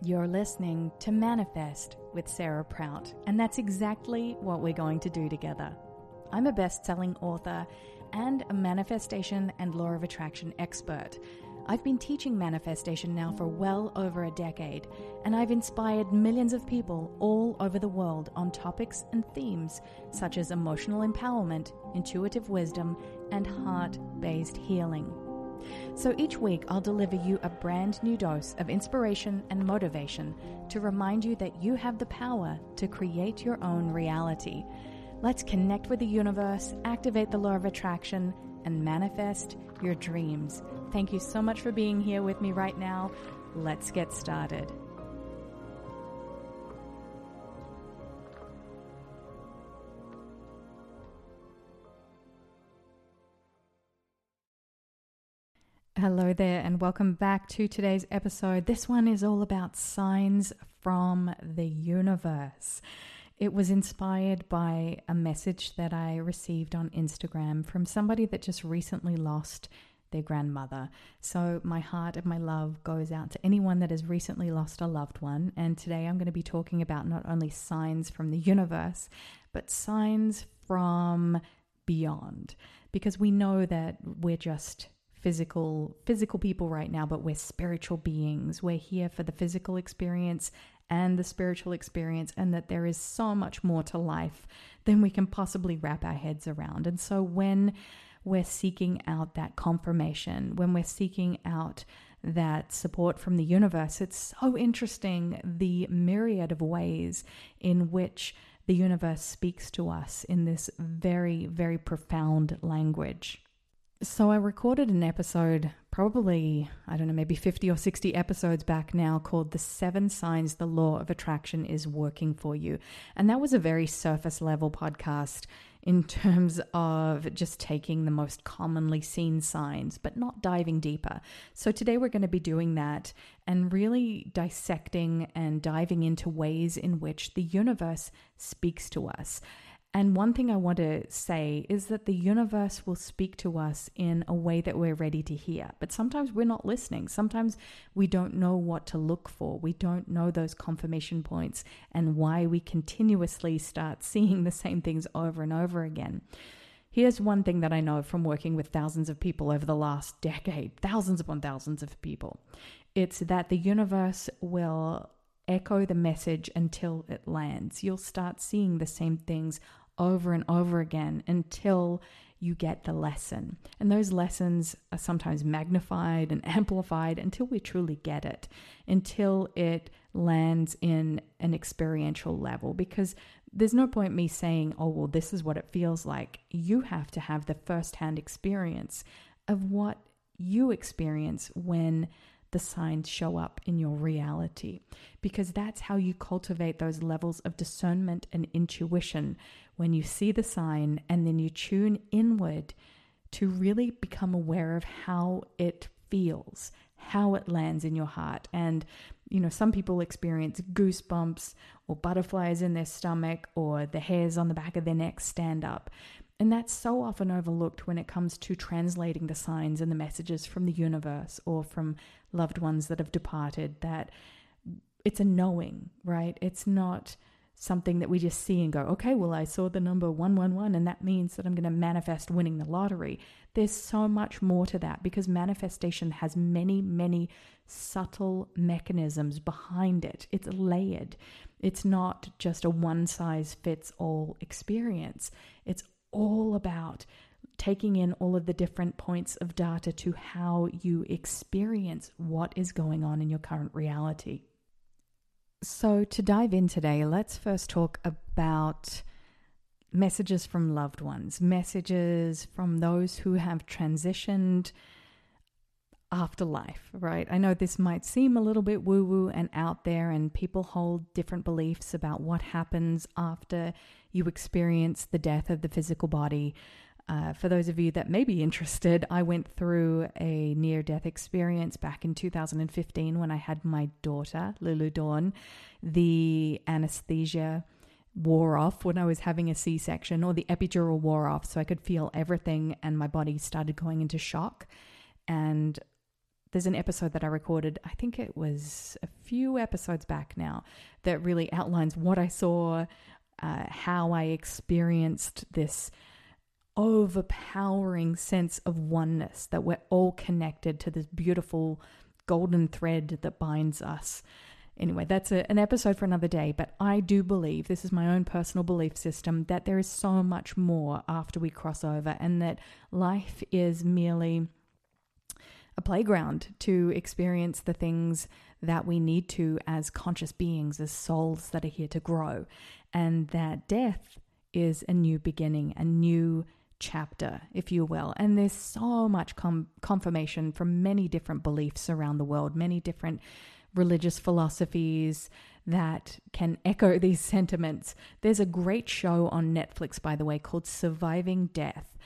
You're listening to Manifest with Sarah Prout, and that's exactly what we're going to do together. I'm a best selling author and a manifestation and law of attraction expert. I've been teaching manifestation now for well over a decade, and I've inspired millions of people all over the world on topics and themes such as emotional empowerment, intuitive wisdom, and heart based healing. So each week, I'll deliver you a brand new dose of inspiration and motivation to remind you that you have the power to create your own reality. Let's connect with the universe, activate the law of attraction, and manifest your dreams. Thank you so much for being here with me right now. Let's get started. Hello there, and welcome back to today's episode. This one is all about signs from the universe. It was inspired by a message that I received on Instagram from somebody that just recently lost their grandmother. So, my heart and my love goes out to anyone that has recently lost a loved one. And today I'm going to be talking about not only signs from the universe, but signs from beyond. Because we know that we're just physical physical people right now but we're spiritual beings. We're here for the physical experience and the spiritual experience and that there is so much more to life than we can possibly wrap our heads around. And so when we're seeking out that confirmation when we're seeking out that support from the universe it's so interesting the myriad of ways in which the universe speaks to us in this very very profound language so I recorded an episode, probably, I don't know, maybe 50 or 60 episodes back now, called The Seven Signs the Law of Attraction is Working for You. And that was a very surface level podcast in terms of just taking the most commonly seen signs, but not diving deeper. So today we're going to be doing that and really dissecting and diving into ways in which the universe speaks to us. And one thing I want to say is that the universe will speak to us in a way that we're ready to hear. But sometimes we're not listening. Sometimes we don't know what to look for. We don't know those confirmation points and why we continuously start seeing the same things over and over again. Here's one thing that I know from working with thousands of people over the last decade, thousands upon thousands of people. It's that the universe will echo the message until it lands. You'll start seeing the same things over and over again until you get the lesson. And those lessons are sometimes magnified and amplified until we truly get it, until it lands in an experiential level. Because there's no point me saying, oh, well, this is what it feels like. You have to have the firsthand experience of what you experience when the signs show up in your reality because that's how you cultivate those levels of discernment and intuition when you see the sign and then you tune inward to really become aware of how it feels, how it lands in your heart. And, you know, some people experience goosebumps or butterflies in their stomach or the hairs on the back of their neck stand up. And that's so often overlooked when it comes to translating the signs and the messages from the universe or from loved ones that have departed that it's a knowing, right? It's not something that we just see and go, okay, well, I saw the number 111 and that means that I'm going to manifest winning the lottery. There's so much more to that because manifestation has many, many subtle mechanisms behind it. It's layered. It's not just a one size fits all experience. It's all about taking in all of the different points of data to how you experience what is going on in your current reality. So, to dive in today, let's first talk about messages from loved ones, messages from those who have transitioned afterlife, right? I know this might seem a little bit woo woo and out there, and people hold different beliefs about what happens after you experience the death of the physical body. Uh, for those of you that may be interested, I went through a near death experience back in 2015 when I had my daughter, Lulu Dawn. The anesthesia wore off when I was having a C section, or the epidural wore off, so I could feel everything, and my body started going into shock. And there's an episode that I recorded, I think it was a few episodes back now that really outlines what I saw, uh, how I experienced this overpowering sense of oneness that we're all connected to this beautiful golden thread that binds us. Anyway, that's a, an episode for another day, but I do believe this is my own personal belief system that there is so much more after we cross over and that life is merely a playground to experience the things that we need to as conscious beings, as souls that are here to grow, and that death is a new beginning, a new chapter, if you will. And there's so much com- confirmation from many different beliefs around the world, many different religious philosophies that can echo these sentiments. There's a great show on Netflix, by the way, called Surviving Death.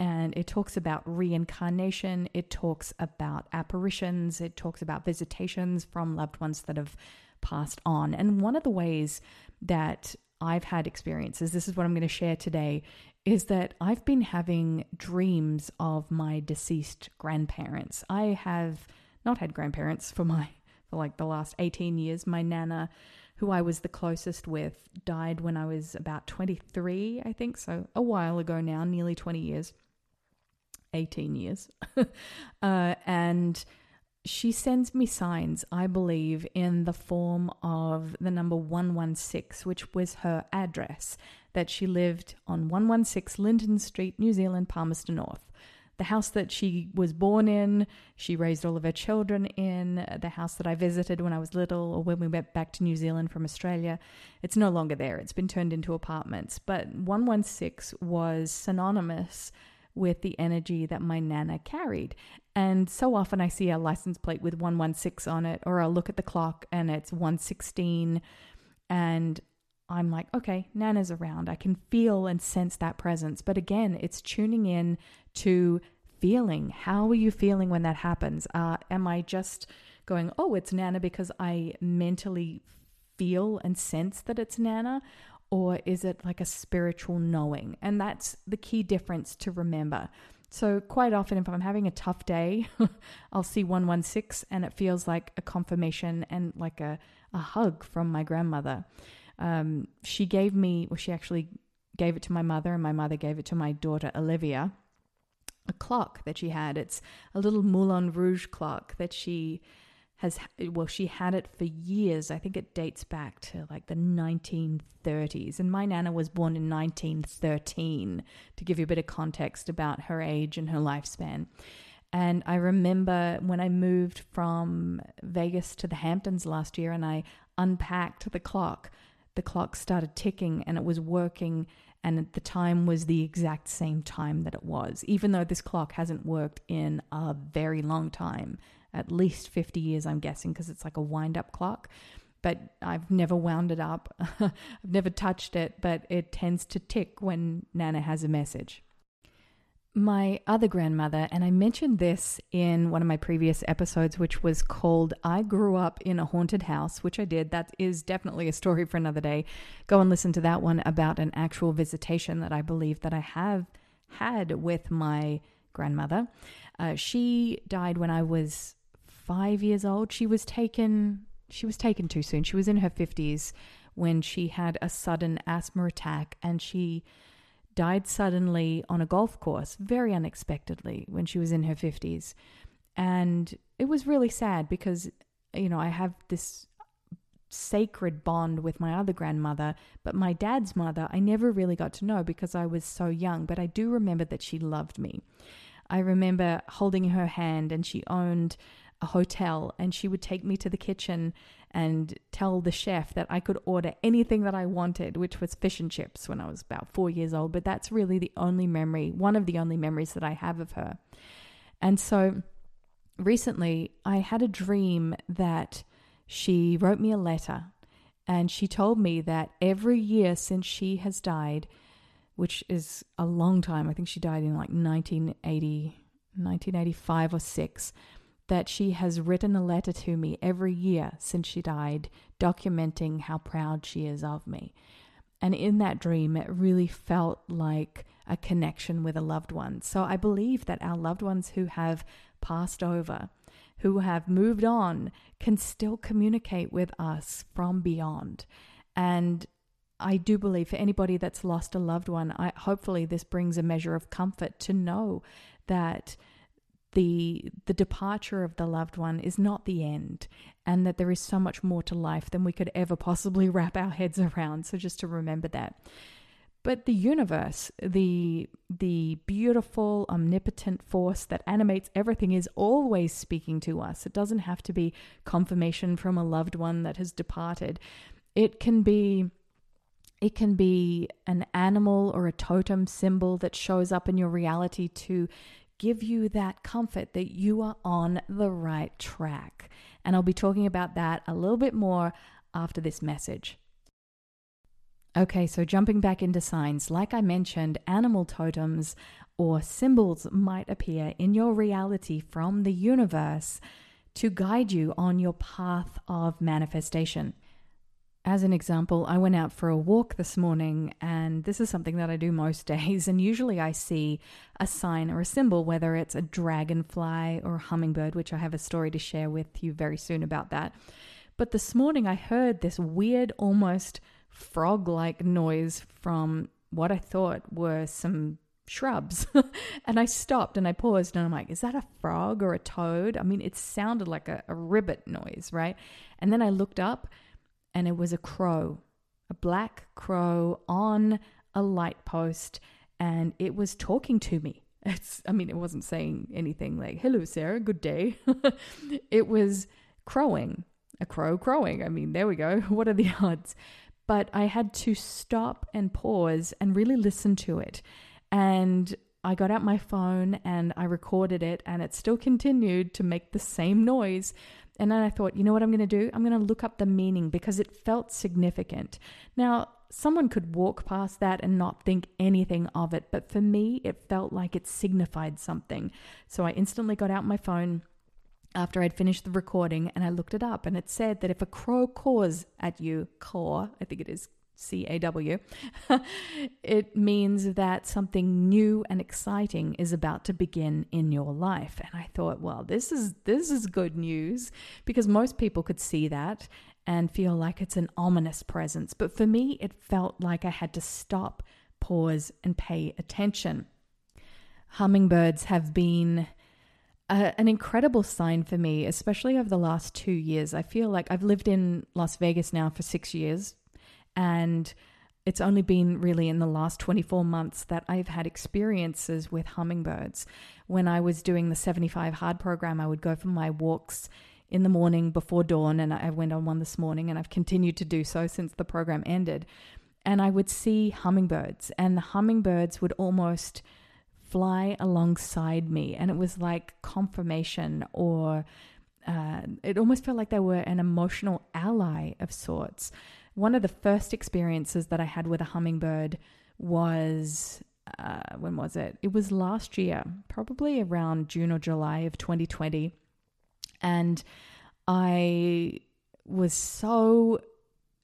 And it talks about reincarnation, it talks about apparitions, it talks about visitations from loved ones that have passed on. And one of the ways that I've had experiences, this is what I'm going to share today, is that I've been having dreams of my deceased grandparents. I have not had grandparents for my for like the last 18 years. My nana, who I was the closest with, died when I was about 23, I think, so a while ago now, nearly 20 years. 18 years. uh, and she sends me signs, I believe, in the form of the number 116, which was her address that she lived on 116 Linton Street, New Zealand, Palmerston North. The house that she was born in, she raised all of her children in, the house that I visited when I was little or when we went back to New Zealand from Australia. It's no longer there, it's been turned into apartments. But 116 was synonymous with the energy that my nana carried. And so often I see a license plate with 116 on it, or I'll look at the clock and it's 116. And I'm like, okay, Nana's around. I can feel and sense that presence. But again, it's tuning in to feeling. How are you feeling when that happens? Uh, am I just going, oh, it's Nana because I mentally feel and sense that it's Nana? Or is it like a spiritual knowing? And that's the key difference to remember. So, quite often, if I'm having a tough day, I'll see 116 and it feels like a confirmation and like a, a hug from my grandmother um, she gave me, well, she actually gave it to my mother, and my mother gave it to my daughter Olivia. A clock that she had. It's a little Moulin Rouge clock that she has. Well, she had it for years. I think it dates back to like the 1930s. And my nana was born in 1913. To give you a bit of context about her age and her lifespan. And I remember when I moved from Vegas to the Hamptons last year and I unpacked the clock the clock started ticking and it was working and the time was the exact same time that it was even though this clock hasn't worked in a very long time at least 50 years i'm guessing because it's like a wind up clock but i've never wound it up i've never touched it but it tends to tick when nana has a message my other grandmother, and I mentioned this in one of my previous episodes, which was called I Grew Up in a Haunted House, which I did. That is definitely a story for another day. Go and listen to that one about an actual visitation that I believe that I have had with my grandmother. Uh, she died when I was five years old. She was taken. She was taken too soon. She was in her fifties when she had a sudden asthma attack, and she died suddenly on a golf course, very unexpectedly, when she was in her 50s. And it was really sad because, you know, I have this sacred bond with my other grandmother, but my dad's mother, I never really got to know because I was so young. But I do remember that she loved me. I remember holding her hand, and she owned a hotel, and she would take me to the kitchen and tell the chef that I could order anything that I wanted, which was fish and chips when I was about four years old. But that's really the only memory, one of the only memories that I have of her. And so recently I had a dream that she wrote me a letter and she told me that every year since she has died, which is a long time, I think she died in like 1980, 1985 or 6 that she has written a letter to me every year since she died, documenting how proud she is of me. And in that dream, it really felt like a connection with a loved one. So I believe that our loved ones who have passed over, who have moved on can still communicate with us from beyond. And I do believe for anybody that's lost a loved one, I, hopefully this brings a measure of comfort to know that the the departure of the loved one is not the end and that there is so much more to life than we could ever possibly wrap our heads around. So just to remember that. But the universe the the beautiful omnipotent force that animates everything is always speaking to us. It doesn't have to be confirmation from a loved one that has departed. It can be it can be an animal or a totem symbol that shows up in your reality to give you that comfort that you are on the right track. And I'll be talking about that a little bit more after this message. Okay, so jumping back into signs, like I mentioned, animal totems or symbols might appear in your reality from the universe to guide you on your path of manifestation. As an example, I went out for a walk this morning, and this is something that I do most days. And usually I see a sign or a symbol, whether it's a dragonfly or a hummingbird, which I have a story to share with you very soon about that. But this morning I heard this weird, almost frog like noise from what I thought were some shrubs. and I stopped and I paused and I'm like, is that a frog or a toad? I mean, it sounded like a, a ribbit noise, right? And then I looked up and it was a crow, a black crow on a light post, and it was talking to me. It's, I mean, it wasn't saying anything like, hello, Sarah, good day. it was crowing, a crow crowing. I mean, there we go. What are the odds? But I had to stop and pause and really listen to it. And I got out my phone and I recorded it, and it still continued to make the same noise. And then I thought, you know what I'm going to do? I'm going to look up the meaning because it felt significant. Now, someone could walk past that and not think anything of it, but for me, it felt like it signified something. So I instantly got out my phone after I'd finished the recording and I looked it up and it said that if a crow caws at you, caw, I think it is C A W, it means that something new and exciting is about to begin in your life. And I thought, well, this is this is good news because most people could see that and feel like it's an ominous presence. But for me, it felt like I had to stop, pause, and pay attention. Hummingbirds have been a, an incredible sign for me, especially over the last two years. I feel like I've lived in Las Vegas now for six years, and it's only been really in the last 24 months that I've had experiences with hummingbirds. When I was doing the 75 hard program, I would go for my walks in the morning before dawn, and I went on one this morning, and I've continued to do so since the program ended. And I would see hummingbirds, and the hummingbirds would almost fly alongside me, and it was like confirmation or uh, it almost felt like they were an emotional ally of sorts one of the first experiences that I had with a hummingbird was uh, when was it? It was last year, probably around June or July of 2020. And I was so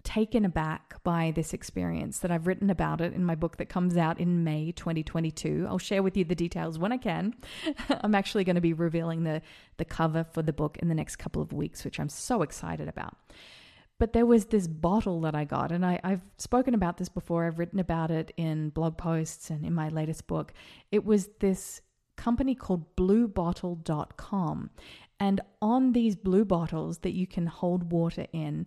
taken aback by this experience that I've written about it in my book that comes out in May 2022. I'll share with you the details when I can. I'm actually going to be revealing the the cover for the book in the next couple of weeks, which I'm so excited about. But there was this bottle that I got, and I, have spoken about this before. I've written about it in blog posts and in my latest book. It was this company called bluebottle.com. And on these blue bottles that you can hold water in,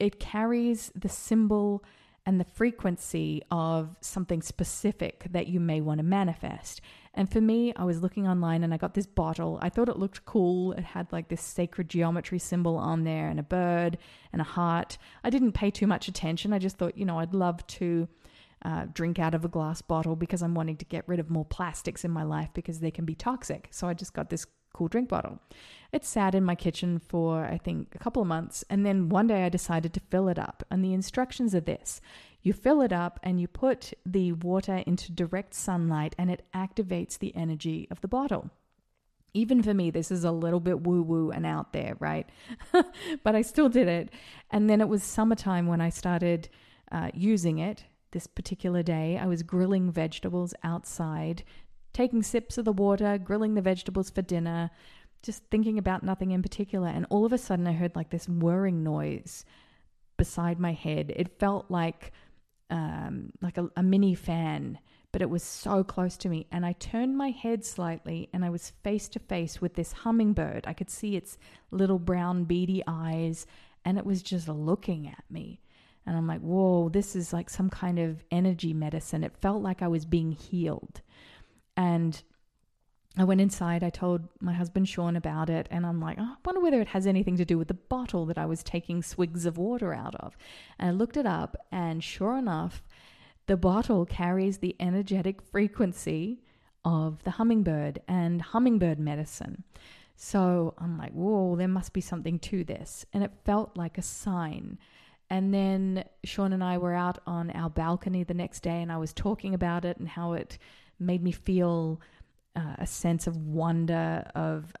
it carries the symbol and the frequency of something specific that you may want to manifest. And for me, I was looking online and I got this bottle. I thought it looked cool. It had like this sacred geometry symbol on there and a bird and a heart. I didn't pay too much attention. I just thought, you know, I'd love to uh, drink out of a glass bottle because I'm wanting to get rid of more plastics in my life because they can be toxic. So I just got this cool drink bottle. It sat in my kitchen for, I think, a couple of months. And then one day I decided to fill it up. And the instructions are this you fill it up and you put the water into direct sunlight, and it activates the energy of the bottle. Even for me, this is a little bit woo woo and out there, right? but I still did it. And then it was summertime when I started uh, using it. This particular day, I was grilling vegetables outside taking sips of the water, grilling the vegetables for dinner, just thinking about nothing in particular. And all of a sudden, I heard like this whirring noise beside my head. It felt like um, like a, a mini fan, but it was so close to me. And I turned my head slightly, and I was face to face with this hummingbird. I could see its little brown beady eyes, and it was just looking at me. And I'm like, whoa, this is like some kind of energy medicine. It felt like I was being healed. And I went inside, I told my husband Sean about it, and I'm like, oh, I wonder whether it has anything to do with the bottle that I was taking swigs of water out of. And I looked it up, and sure enough, the bottle carries the energetic frequency of the hummingbird and hummingbird medicine. So I'm like, whoa, there must be something to this. And it felt like a sign. And then Sean and I were out on our balcony the next day, and I was talking about it and how it made me feel uh, a sense of wonder of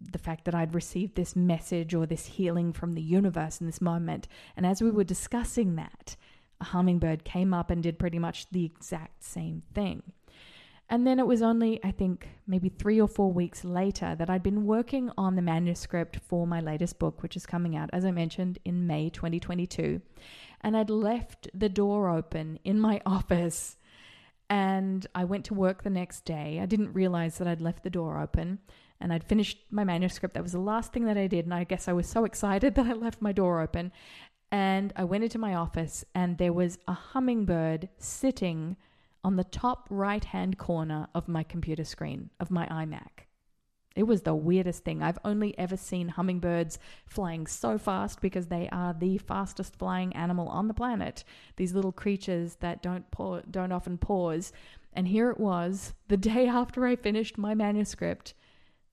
the fact that I'd received this message or this healing from the universe in this moment. And as we were discussing that, a hummingbird came up and did pretty much the exact same thing. And then it was only, I think, maybe three or four weeks later that I'd been working on the manuscript for my latest book, which is coming out, as I mentioned, in May 2022. And I'd left the door open in my office and I went to work the next day. I didn't realize that I'd left the door open and I'd finished my manuscript. That was the last thing that I did. And I guess I was so excited that I left my door open. And I went into my office and there was a hummingbird sitting on the top right hand corner of my computer screen of my iMac. It was the weirdest thing. I've only ever seen hummingbirds flying so fast because they are the fastest flying animal on the planet. These little creatures that don't pa- don't often pause. And here it was, the day after I finished my manuscript,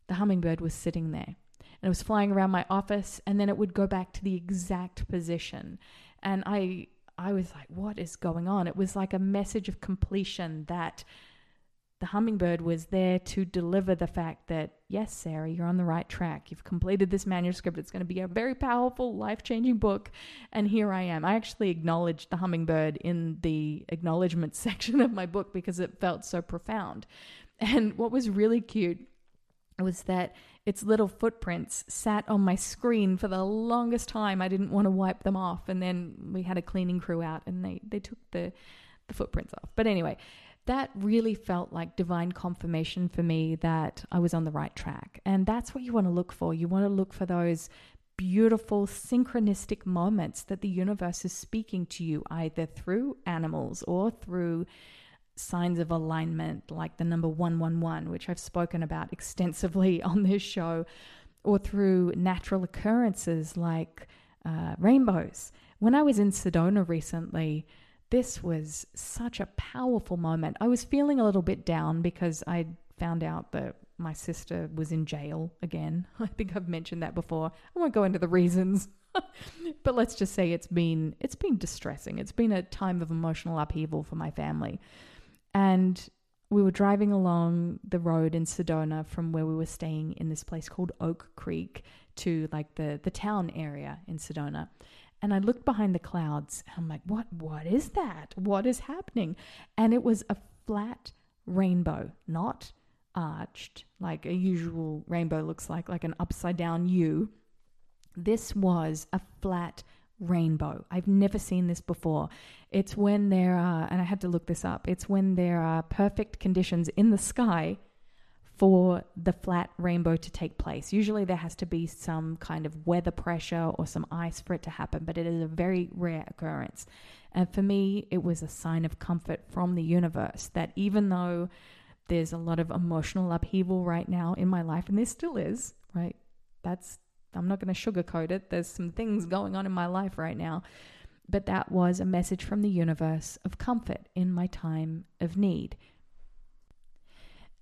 the hummingbird was sitting there. And it was flying around my office and then it would go back to the exact position. And I I was like, what is going on? It was like a message of completion that the hummingbird was there to deliver the fact that, yes, Sarah, you're on the right track. You've completed this manuscript. It's going to be a very powerful, life changing book. And here I am. I actually acknowledged the hummingbird in the acknowledgement section of my book because it felt so profound. And what was really cute was that its little footprints sat on my screen for the longest time. I didn't want to wipe them off. And then we had a cleaning crew out and they, they took the, the footprints off. But anyway, that really felt like divine confirmation for me that I was on the right track. And that's what you want to look for. You want to look for those beautiful synchronistic moments that the universe is speaking to you either through animals or through signs of alignment like the number 111 which I've spoken about extensively on this show or through natural occurrences like uh, rainbows. When I was in Sedona recently, this was such a powerful moment. I was feeling a little bit down because I found out that my sister was in jail again. I think I've mentioned that before. I won't go into the reasons. but let's just say it's been it's been distressing. It's been a time of emotional upheaval for my family. And we were driving along the road in Sedona from where we were staying in this place called Oak Creek to like the the town area in Sedona. And I looked behind the clouds and I'm like, what what is that? What is happening? And it was a flat rainbow, not arched like a usual rainbow looks like, like an upside down U. This was a flat rainbow. I've never seen this before. It's when there are, and I had to look this up, it's when there are perfect conditions in the sky for the flat rainbow to take place. Usually there has to be some kind of weather pressure or some ice for it to happen, but it is a very rare occurrence. And for me, it was a sign of comfort from the universe that even though there's a lot of emotional upheaval right now in my life, and there still is, right? That's, I'm not going to sugarcoat it. There's some things going on in my life right now. But that was a message from the universe of comfort in my time of need.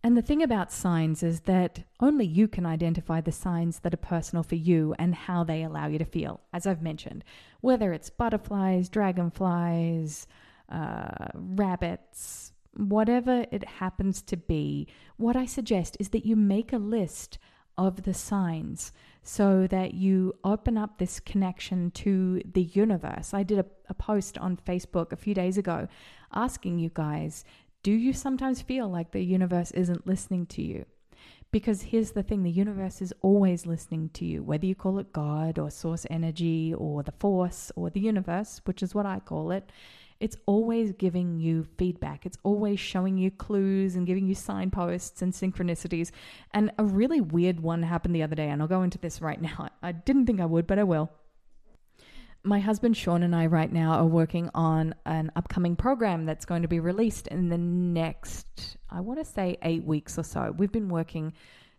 And the thing about signs is that only you can identify the signs that are personal for you and how they allow you to feel, as I've mentioned. Whether it's butterflies, dragonflies, uh, rabbits, whatever it happens to be, what I suggest is that you make a list of the signs so that you open up this connection to the universe. I did a, a post on Facebook a few days ago asking you guys do you sometimes feel like the universe isn't listening to you? Because here's the thing the universe is always listening to you, whether you call it God or source energy or the force or the universe, which is what I call it. It's always giving you feedback. It's always showing you clues and giving you signposts and synchronicities. And a really weird one happened the other day, and I'll go into this right now. I didn't think I would, but I will my husband Sean and I right now are working on an upcoming program that's going to be released in the next, I want to say, eight weeks or so. We've been working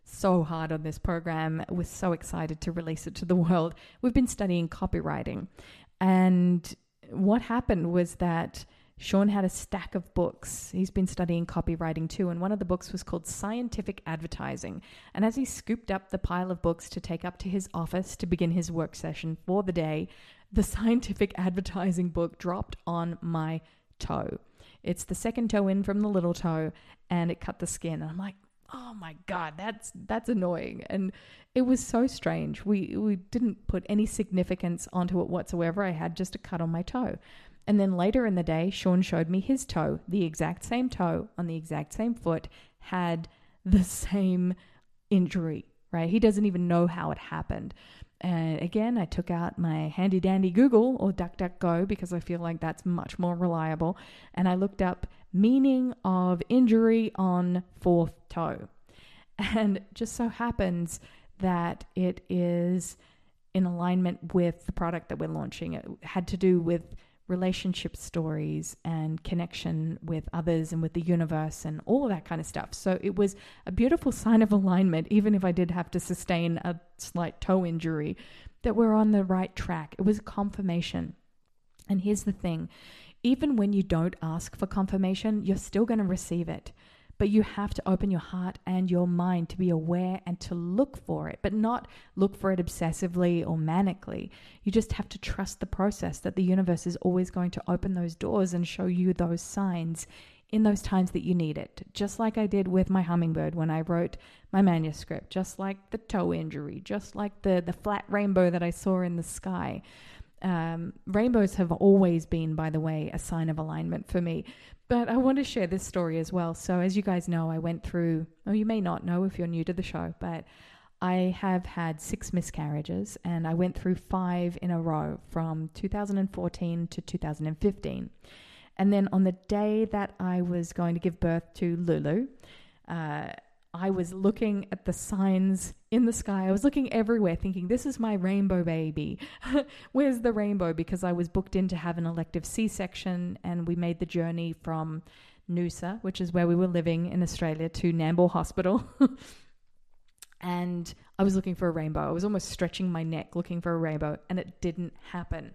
so hard on this program. We're so excited to release it to the world. We've been studying copywriting. And what happened was that Sean had a stack of books. He's been studying copywriting too, and one of the books was called Scientific Advertising. And as he scooped up the pile of books to take up to his office to begin his work session for the day, the scientific advertising book dropped on my toe. It's the second toe in from the little toe, and it cut the skin. And I'm like, oh my god, that's that's annoying. And it was so strange. We we didn't put any significance onto it whatsoever. I had just a cut on my toe. And then later in the day, Sean showed me his toe, the exact same toe on the exact same foot, had the same injury, right? He doesn't even know how it happened. And again, I took out my handy dandy Google or DuckDuckGo because I feel like that's much more reliable. And I looked up meaning of injury on fourth toe. And just so happens that it is in alignment with the product that we're launching. It had to do with relationship stories and connection with others and with the universe and all of that kind of stuff. So it was a beautiful sign of alignment, even if I did have to sustain a slight toe injury, that we're on the right track. It was confirmation. And here's the thing even when you don't ask for confirmation, you're still going to receive it. But you have to open your heart and your mind to be aware and to look for it, but not look for it obsessively or manically. You just have to trust the process that the universe is always going to open those doors and show you those signs in those times that you need it. Just like I did with my hummingbird when I wrote my manuscript, just like the toe injury, just like the, the flat rainbow that I saw in the sky. Um, rainbows have always been, by the way, a sign of alignment for me. But I want to share this story as well. So, as you guys know, I went through, or you may not know if you're new to the show, but I have had six miscarriages and I went through five in a row from 2014 to 2015. And then on the day that I was going to give birth to Lulu, uh, I was looking at the signs in the sky. I was looking everywhere thinking, this is my rainbow baby. Where's the rainbow? Because I was booked in to have an elective C section and we made the journey from Noosa, which is where we were living in Australia, to Nambour Hospital. and I was looking for a rainbow. I was almost stretching my neck looking for a rainbow, and it didn't happen.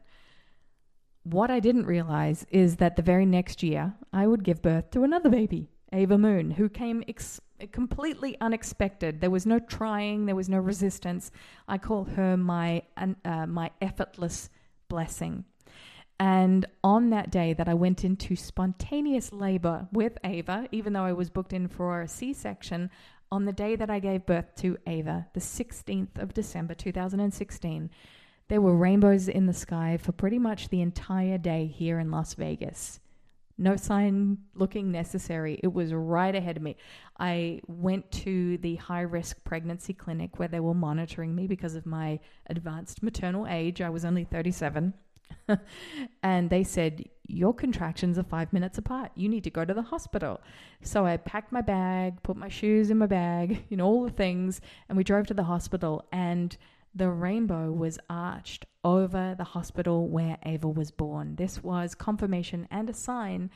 What I didn't realize is that the very next year, I would give birth to another baby, Ava Moon, who came ex- completely unexpected. There was no trying, there was no resistance. I call her my uh, my effortless blessing. And on that day that I went into spontaneous labor with Ava, even though I was booked in for a C section, on the day that I gave birth to Ava, the 16th of December 2016, there were rainbows in the sky for pretty much the entire day here in Las Vegas. No sign looking necessary. It was right ahead of me. I went to the high risk pregnancy clinic where they were monitoring me because of my advanced maternal age. I was only 37. and they said, Your contractions are five minutes apart. You need to go to the hospital. So I packed my bag, put my shoes in my bag, you know, all the things, and we drove to the hospital. And the rainbow was arched over the hospital where Ava was born. This was confirmation and a sign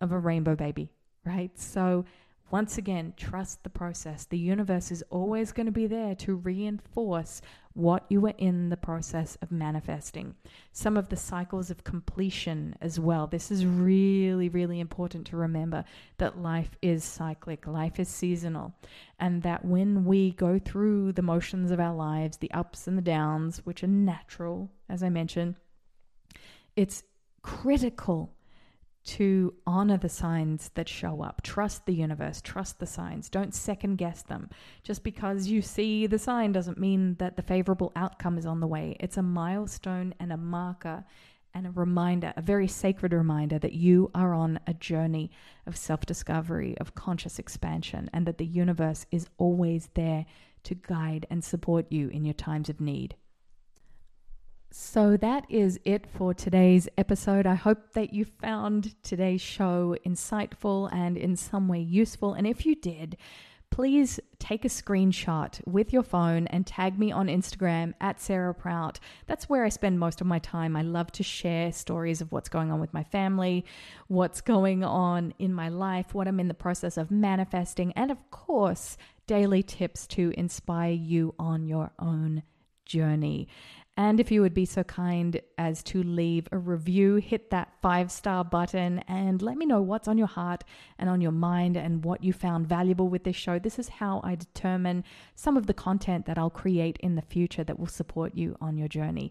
of a rainbow baby, right? So, once again, trust the process. The universe is always going to be there to reinforce what you are in the process of manifesting. Some of the cycles of completion as well. This is really, really important to remember that life is cyclic, life is seasonal, and that when we go through the motions of our lives, the ups and the downs, which are natural, as I mentioned, it's critical to honor the signs that show up. Trust the universe, trust the signs. Don't second guess them. Just because you see the sign doesn't mean that the favorable outcome is on the way. It's a milestone and a marker and a reminder, a very sacred reminder, that you are on a journey of self discovery, of conscious expansion, and that the universe is always there to guide and support you in your times of need. So that is it for today's episode. I hope that you found today's show insightful and in some way useful. And if you did, please take a screenshot with your phone and tag me on Instagram at Sarah Prout. That's where I spend most of my time. I love to share stories of what's going on with my family, what's going on in my life, what I'm in the process of manifesting, and of course, daily tips to inspire you on your own journey. And if you would be so kind as to leave a review, hit that five star button and let me know what's on your heart and on your mind and what you found valuable with this show. This is how I determine some of the content that I'll create in the future that will support you on your journey.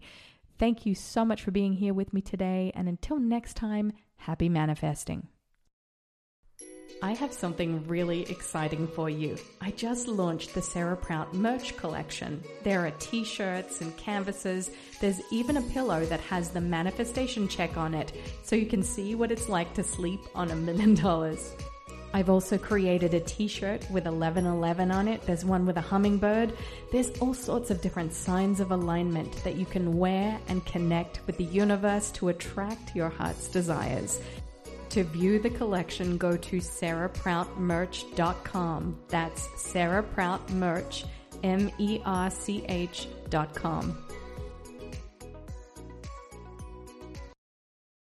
Thank you so much for being here with me today. And until next time, happy manifesting. I have something really exciting for you. I just launched the Sarah Prout merch collection. There are t shirts and canvases. There's even a pillow that has the manifestation check on it, so you can see what it's like to sleep on a million dollars. I've also created a t shirt with 1111 on it. There's one with a hummingbird. There's all sorts of different signs of alignment that you can wear and connect with the universe to attract your heart's desires. To view the collection, go to sarahproutmerch.com. That's Sarah Prout Merch, M E R C H.com.